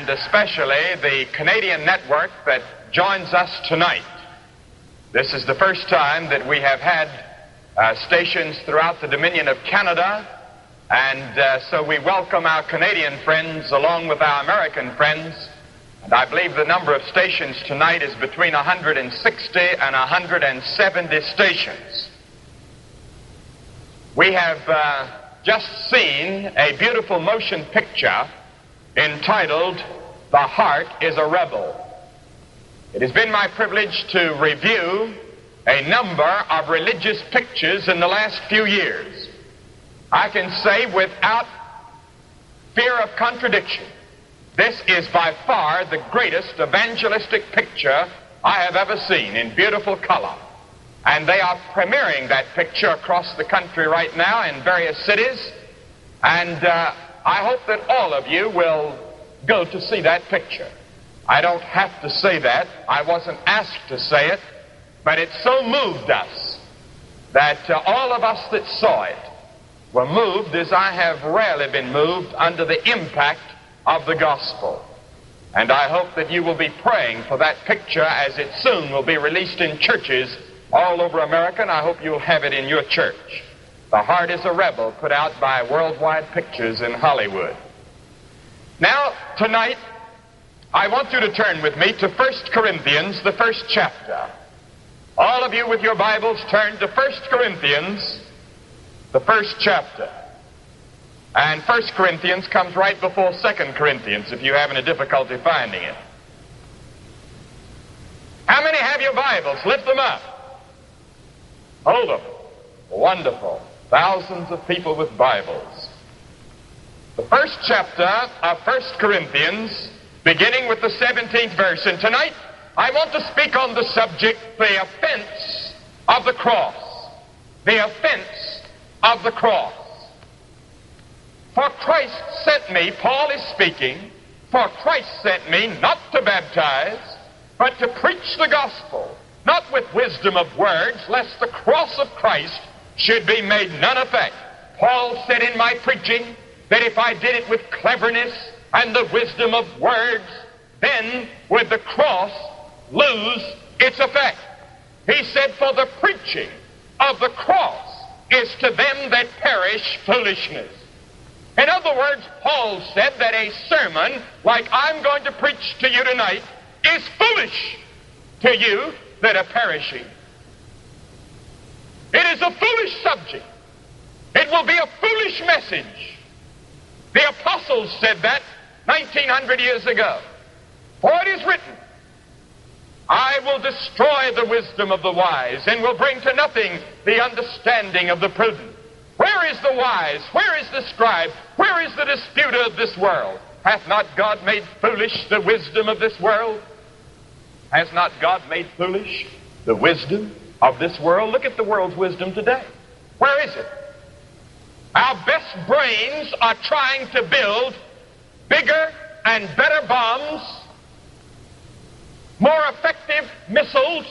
and especially the Canadian network that joins us tonight. This is the first time that we have had uh, stations throughout the Dominion of Canada, and uh, so we welcome our Canadian friends along with our American friends. And I believe the number of stations tonight is between 160 and 170 stations. We have uh, just seen a beautiful motion picture entitled The Heart is a Rebel. It has been my privilege to review a number of religious pictures in the last few years. I can say without fear of contradiction, this is by far the greatest evangelistic picture I have ever seen in beautiful color. And they are premiering that picture across the country right now in various cities. And uh, I hope that all of you will go to see that picture. I don't have to say that. I wasn't asked to say it. But it so moved us that uh, all of us that saw it were moved as I have rarely been moved under the impact of the gospel. And I hope that you will be praying for that picture as it soon will be released in churches all over America, and I hope you'll have it in your church. The Heart is a Rebel, put out by Worldwide Pictures in Hollywood. Now, tonight, I want you to turn with me to 1 Corinthians, the first chapter. All of you with your Bibles turn to 1 Corinthians, the first chapter. And 1 Corinthians comes right before 2 Corinthians if you're having a difficulty finding it. How many have your Bibles? Lift them up. Hold them. Wonderful. Thousands of people with Bibles. The first chapter of 1 Corinthians, beginning with the 17th verse. And tonight, I want to speak on the subject, the offense of the cross. The offense of the cross. For Christ sent me, Paul is speaking, for Christ sent me not to baptize, but to preach the gospel, not with wisdom of words, lest the cross of Christ should be made none effect. Paul said in my preaching that if I did it with cleverness and the wisdom of words, then would the cross lose its effect. He said, For the preaching of the cross is to them that perish foolishness. In other words, Paul said that a sermon like I'm going to preach to you tonight is foolish to you that are perishing. It is a foolish subject. It will be a foolish message. The apostles said that 1900 years ago. For it is written, I will destroy the wisdom of the wise and will bring to nothing the understanding of the prudent. Where is the wise? Where is the scribe? Where is the disputer of this world? Hath not God made foolish the wisdom of this world? Has not God made foolish the wisdom of this world? Look at the world's wisdom today. Where is it? Our best brains are trying to build bigger and better bombs more effective missiles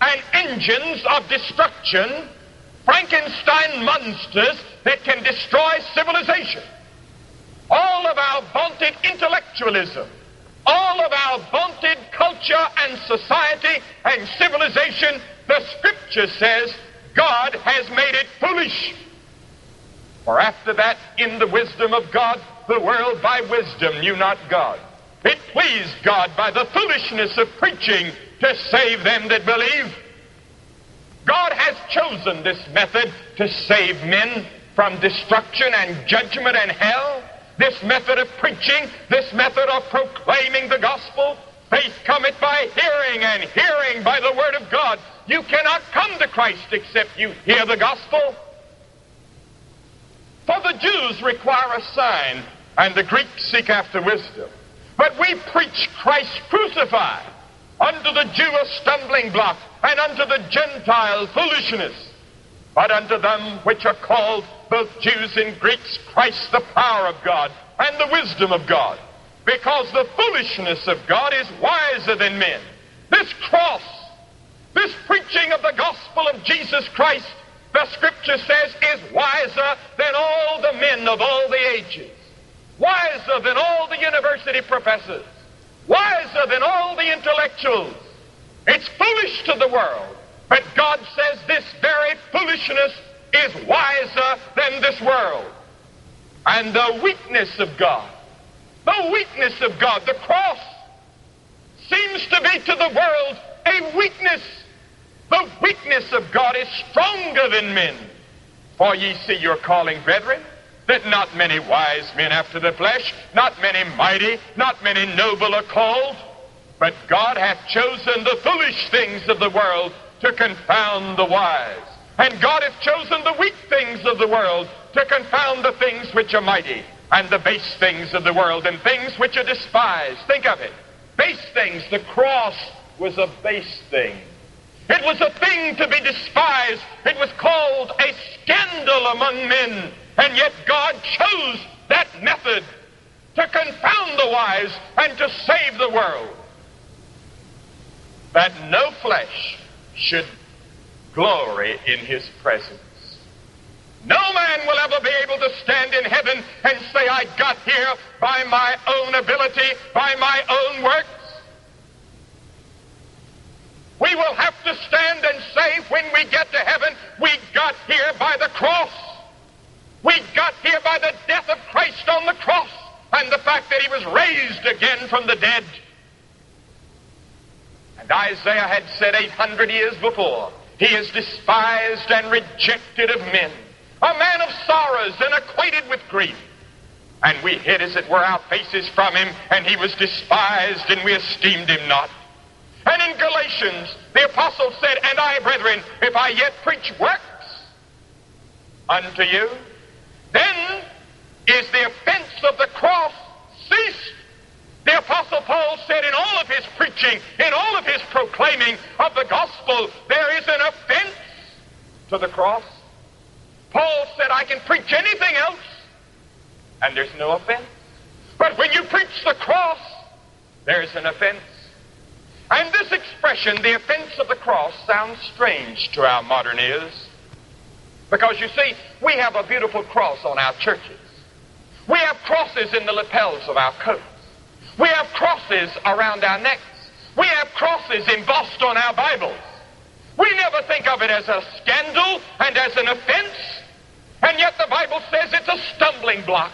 and engines of destruction, Frankenstein monsters that can destroy civilization. All of our vaunted intellectualism, all of our vaunted culture and society and civilization, scripture says God has made it foolish. For after that, in the wisdom of God, the world by wisdom knew not God. It pleased God by the foolishness of preaching to save them that believe. God has chosen this method to save men from destruction and judgment and hell. This method of preaching, this method of proclaiming the gospel. Faith cometh by hearing, and hearing by the word of God. You cannot come to Christ except you hear the gospel. For the Jews require a sign, and the Greeks seek after wisdom. But we preach Christ crucified, unto the Jew a stumbling block, and unto the Gentile foolishness. But unto them which are called, both Jews and Greeks, Christ the power of God and the wisdom of God. Because the foolishness of God is wiser than men. This cross, this preaching of the gospel of Jesus Christ, the scripture says, is wiser than all the men of all the ages. wiser than all the university professors, wiser than all the intellectuals. It's foolish to the world. But God says this very foolishness is wiser than this world. And the weakness of God, the weakness of God, the cross seems to be to the world a weakness. The weakness of God is stronger than men. For ye see your calling, brethren, that not many wise men after the flesh, not many mighty, not many noble are called, but God hath chosen the foolish things of the world to confound the wise. And God hath chosen the weak things of the world to confound the things which are mighty, and the base things of the world, and things which are despised. Think of it. Base things. The cross was a base thing. It was a thing to be despised. It was called a scandal among men. And yet God chose that method to confound the wise and to save the world. That no flesh should glory in his presence. No man will ever be able to stand in heaven and say, I got here by my own ability, by my own works. We will have to stand and say, when we get to heaven, we got here by the cross. We got here by the death of Christ on the cross and the fact that he was raised again from the dead. And Isaiah had said 800 years before, he is despised and rejected of men, a man of sorrows and acquainted with grief. And we hid, as it were, our faces from him, and he was despised, and we esteemed him not. And in Galatians, the apostle said, And I, brethren, if I yet preach works unto you, then is the offense of the cross ceased. The Apostle Paul said in all of his preaching, in all of his proclaiming of the gospel, there is an offense to the cross. Paul said, I can preach anything else, and there's no offense. But when you preach the cross, there's an offense. And this expression, the offense of the cross, sounds strange to our modern ears. Because you see, we have a beautiful cross on our churches. We have crosses in the lapels of our coats. We have crosses around our necks. We have crosses embossed on our Bibles. Think of it as a scandal and as an offense. And yet the Bible says it's a stumbling block.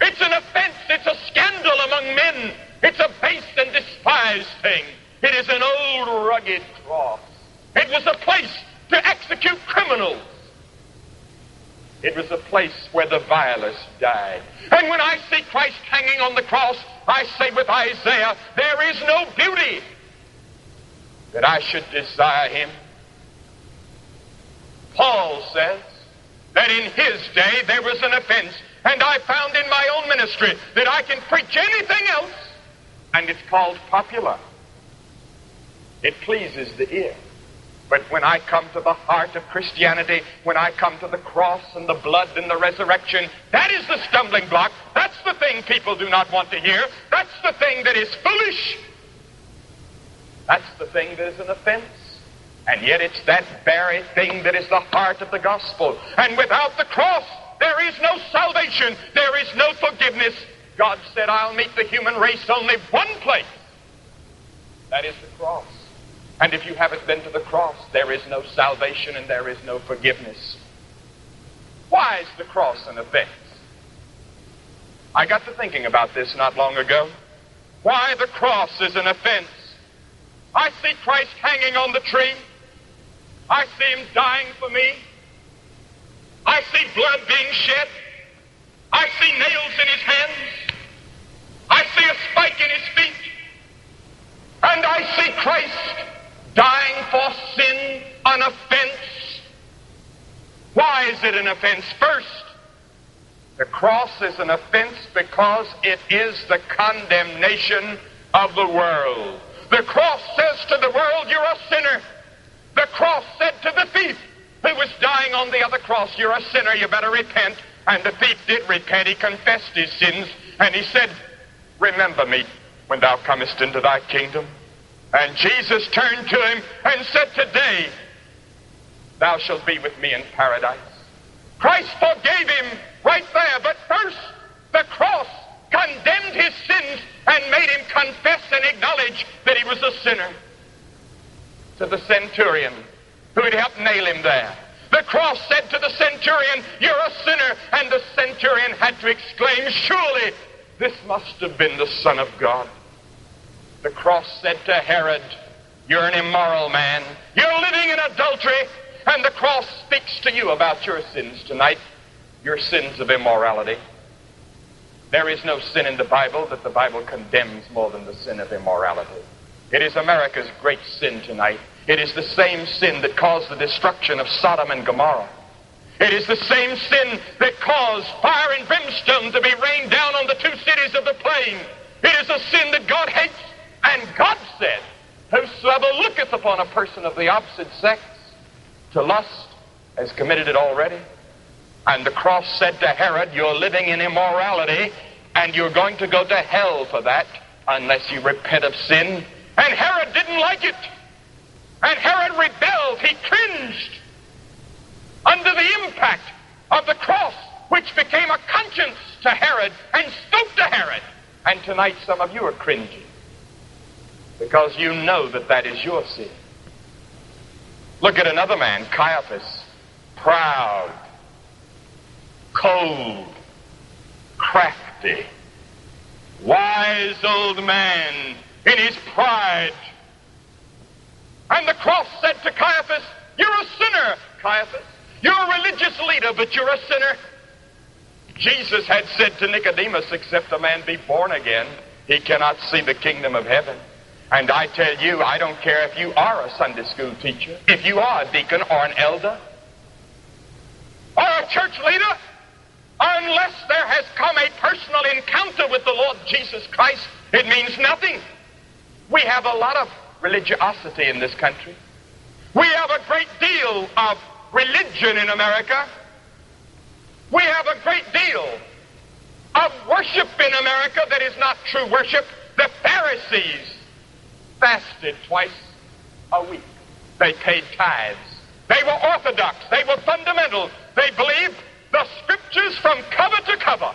It's an offense. It's a scandal among men. It's a base and despised thing. It is an old rugged cross. It was a place to execute criminals. It was a place where the vilest died. And when I see Christ hanging on the cross, I say with Isaiah, there is no beauty that I should desire him. Paul says that in his day there was an offense, and I found in my own ministry that I can preach anything else, and it's called popular. It pleases the ear. But when I come to the heart of Christianity, when I come to the cross and the blood and the resurrection, that is the stumbling block. That's the thing people do not want to hear. That's the thing that is foolish. That's the thing that is an offense. And yet it's that very thing that is the heart of the gospel. And without the cross, there is no salvation. There is no forgiveness. God said, I'll meet the human race only one place. That is the cross. And if you haven't been to the cross, there is no salvation and there is no forgiveness. Why is the cross an offense? I got to thinking about this not long ago. Why the cross is an offense. I see Christ hanging on the tree. I see him dying for me. I see blood being shed. I see nails in his hands. I see a spike in his feet. And I see Christ dying for sin an offense? Why is it an offense? First, the cross is an offense because it is the condemnation of the world. The cross says to the world, You're a sinner. The cross said to the thief who was dying on the other cross, You're a sinner, you better repent. And the thief did repent. He confessed his sins, and he said, Remember me when thou comest into thy kingdom. And Jesus turned to him and said, Today thou shalt be with me in paradise. Christ forgave him right there, but first The cross condemned his sins and made him confess and acknowledge that he was a sinner. To the centurion who had helped nail him there. The cross said to the centurion, You're a sinner. And the centurion had to exclaim, Surely this must have been the Son of God. The cross said to Herod, You're an immoral man. You're living in adultery. And the cross speaks to you about your sins tonight, your sins of immorality. There is no sin in the Bible that the Bible condemns more than the sin of immorality. It is America's great sin tonight. It is the same sin that caused the destruction of Sodom and Gomorrah. It is the same sin that caused fire and brimstone to be rained down on the two cities of the plain. It is a sin that God hates. And God said, Whosoever looketh upon a person of the opposite sex to lust has committed it already. And the cross said to Herod, You're living in immorality, and you're going to go to hell for that unless you repent of sin. And Herod didn't like it. And Herod rebelled. He cringed under the impact of the cross, which became a conscience to Herod and spoke to Herod. And tonight, some of you are cringing because you know that that is your sin. Look at another man, Caiaphas, proud, cold, crafty, wise old man in his pride. And the cross said to Caiaphas, You're a sinner, Caiaphas. You're a religious leader, but you're a sinner. Jesus had said to Nicodemus, Except a man be born again, he cannot see the kingdom of heaven. And I tell you, I don't care if you are a Sunday school teacher, if you are a deacon or an elder, or a church leader, unless there has come a personal encounter with the Lord Jesus Christ, it means nothing. We have a lot of religiosity in this country. We have a great deal of religion in America. We have a great deal of worship in America that is not true worship. The Pharisees fasted twice a week. They paid tithes. They were orthodox. They were fundamental. They believed the scriptures from cover to cover.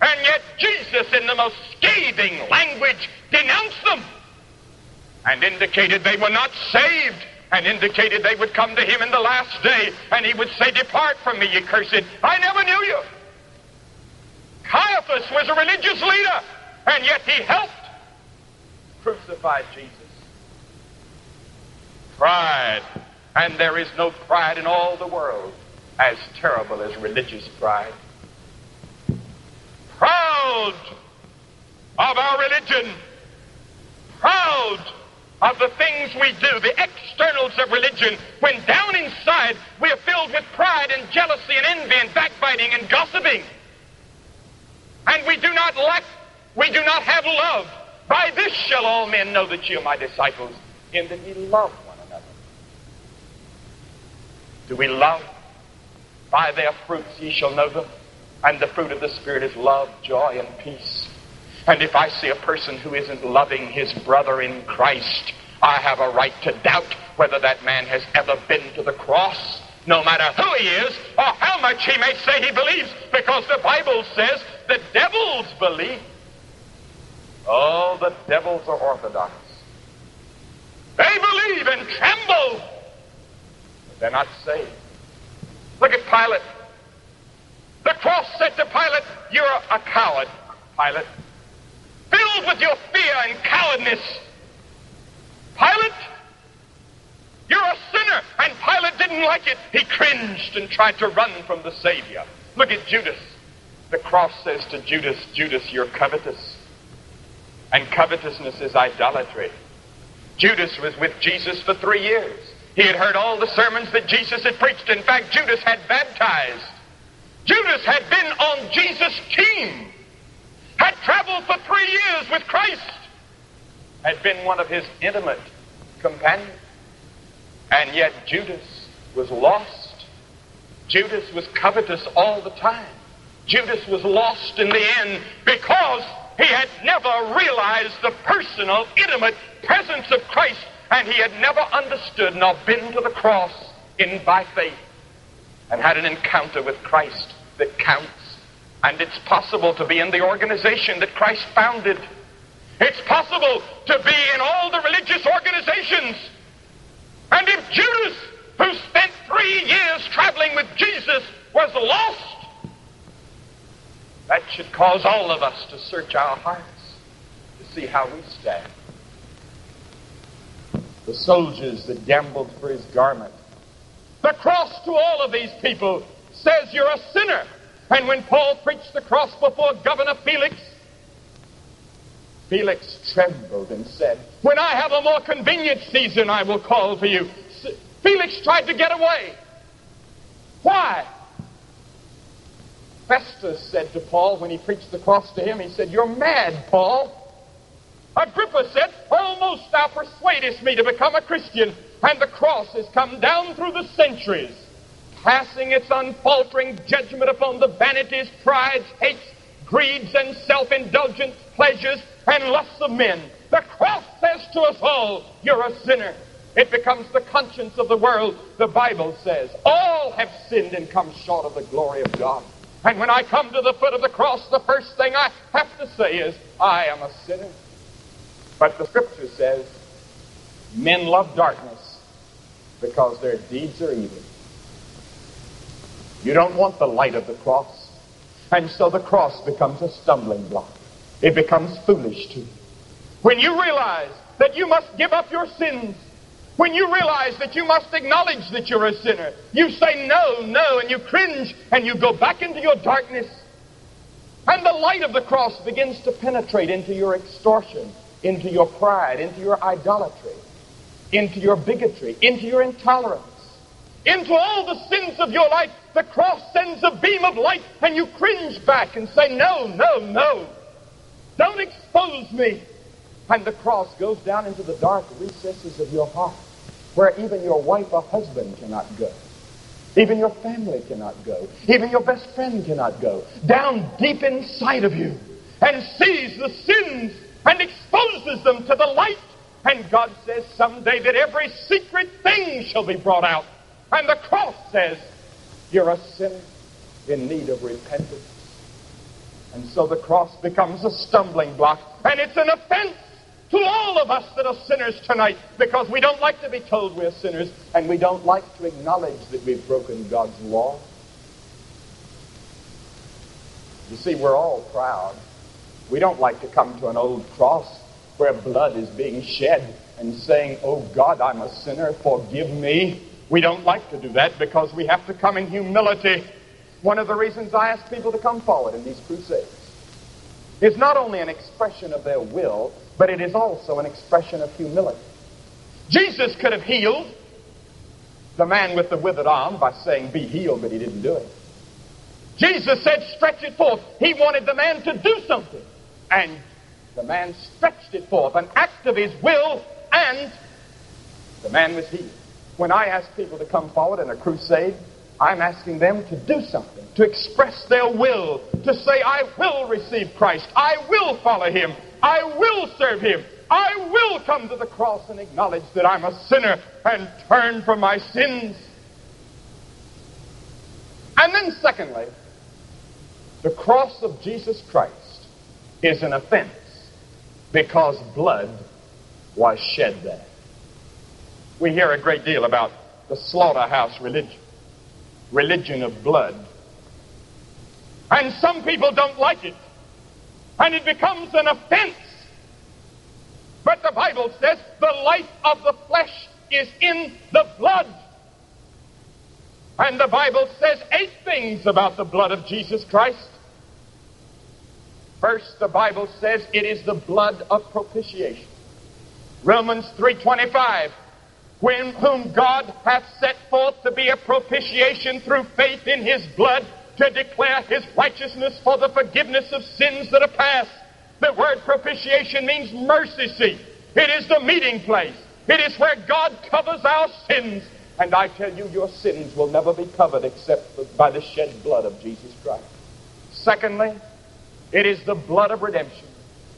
And yet Jesus, in the most scathing language, denounced them and indicated they were not saved and indicated they would come to him in the last day and he would say, Depart from me, ye cursed. I never knew you. Caiaphas was a religious leader, and yet he helped crucify Jesus. Pride. And there is no pride in all the world as terrible as religious pride. Proud of our religion. Proud of the things we do, the externals of religion, when down inside we are filled with pride and jealousy and envy and backbiting and gossiping. And we do not lack, we do not have love. By this shall all men know that ye are my disciples, in that ye love one another. Do we love? By their fruits ye shall know them. And the fruit of the Spirit is love, joy, and peace. And if I see a person who isn't loving his brother in Christ, I have a right to doubt whether that man has ever been to the cross, no matter who he is or how much he may say he believes, because the Bible says the devils believe Oh, the devils are orthodox. They believe and tremble, but they're not saved. Look at Pilate. The cross said to Pilate, You're a coward, Pilate. With your fear and cowardness. Pilate, you're a sinner. And Pilate didn't like it. He cringed and tried to run from the Savior. Look at Judas. The cross says to Judas, Judas, you're covetous. And covetousness is idolatry. Judas was with Jesus for three years. He had heard all the sermons that Jesus had preached. In fact, Judas had baptized. Judas had been on Jesus' team, had traveled for three years with Christ, had been one of his intimate companions. And yet Judas was lost. Judas was covetous all the time. Judas was lost in the end because he had never realized the personal, intimate presence of Christ, and he had never understood nor been to the cross in by faith and had an encounter with Christ that counts. And it's possible to be in the organization that Christ founded. It's possible to be in all the religious organizations. And if Judas, who spent three years traveling with Jesus, was lost, that should cause all of us to search our hearts to see how we stand. The soldiers that gambled for his garment. The cross to all of these people says you're a sinner. And when Paul preached the cross before Governor Felix, Felix trembled and said, When I have a more convenient season, I will call for you. Felix tried to get away. Why? Festus said to Paul when he preached the cross to him, he said, You're mad, Paul. Agrippa said, Almost thou persuadest me to become a Christian, and the cross has come down through the centuries passing its unfaltering judgment upon the vanities, prides, hates, greeds, and self indulgent pleasures and lusts of men. The cross says to us all, You're a sinner. It becomes the conscience of the world. The Bible says, All have sinned and come short of the glory of God. And when I come to the foot of the cross, the first thing I have to say is, I am a sinner. But the scripture says, Men love darkness because their deeds are evil. You don't want the light of the cross. And so the cross becomes a stumbling block. It becomes foolish to you. When you realize that you must give up your sins, when you realize that you must acknowledge that you're a sinner, you say no, no, and you cringe and you go back into your darkness. And the light of the cross begins to penetrate into your extortion, into your pride, into your idolatry, into your bigotry, into your intolerance into all the sins of your life, the cross sends a beam of light and you cringe back and say, No, no, no. Don't expose me. And the cross goes down into the dark recesses of your heart where even your wife or husband cannot go. Even your family cannot go. Even your best friend cannot go. Down deep inside of you and sees the sins and exposes them to the light. And God says someday that every secret thing shall be brought out. And the cross says, You're a sinner in need of repentance. And so the cross becomes a stumbling block. And it's an offense to all of us that are sinners tonight because we don't like to be told we're sinners and we don't like to acknowledge that we've broken God's law. You see, we're all proud. We don't like to come to an old cross where blood is being shed and saying, Oh God, I'm a sinner, forgive me. We don't like to do that because we have to come in humility. One of the reasons I ask people to come forward in these crusades is not only an expression of their will, but it is also an expression of humility. Jesus could have healed the man with the withered arm by saying, Be healed, but he didn't do it. Jesus said, Stretch it forth. He wanted the man to do something. And the man stretched it forth, an act of his will, and the man was healed. When I ask people to come forward in a crusade, I'm asking them to do something, to express their will, to say, I will receive Christ, I will follow him, I will serve him, I will come to the cross and acknowledge that I'm a sinner and turn from my sins. And then, secondly, the cross of Jesus Christ is an offense because blood was shed there we hear a great deal about the slaughterhouse religion, religion of blood. And some people don't like it. And it becomes an offense. But the Bible says the life of the flesh is in the blood. And the Bible says eight things about the blood of Jesus Christ. First, the Bible says it is the blood of propitiation. Romans 3:25 when, whom God hath set forth to be a propitiation through faith in his blood to declare his righteousness for the forgiveness of sins that are past. The word propitiation means mercy seat. It is the meeting place. It is where God covers our sins. And I tell you, your sins will never be covered except by the shed blood of Jesus Christ. Secondly, it is the blood of redemption.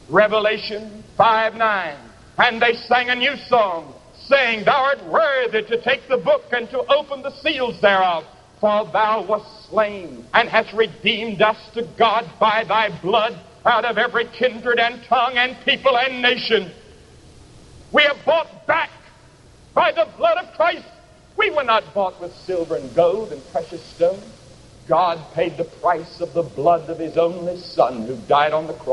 Revelation 5 9. And they sang a new song saying, Thou art worthy to take the book and to open the seals thereof. For thou wast slain, and hast redeemed us to God by thy blood out of every kindred and tongue and people and nation. We are bought back by the blood of Christ. We were not bought with silver and gold and precious stones. God paid the price of the blood of his only Son who died on the cross.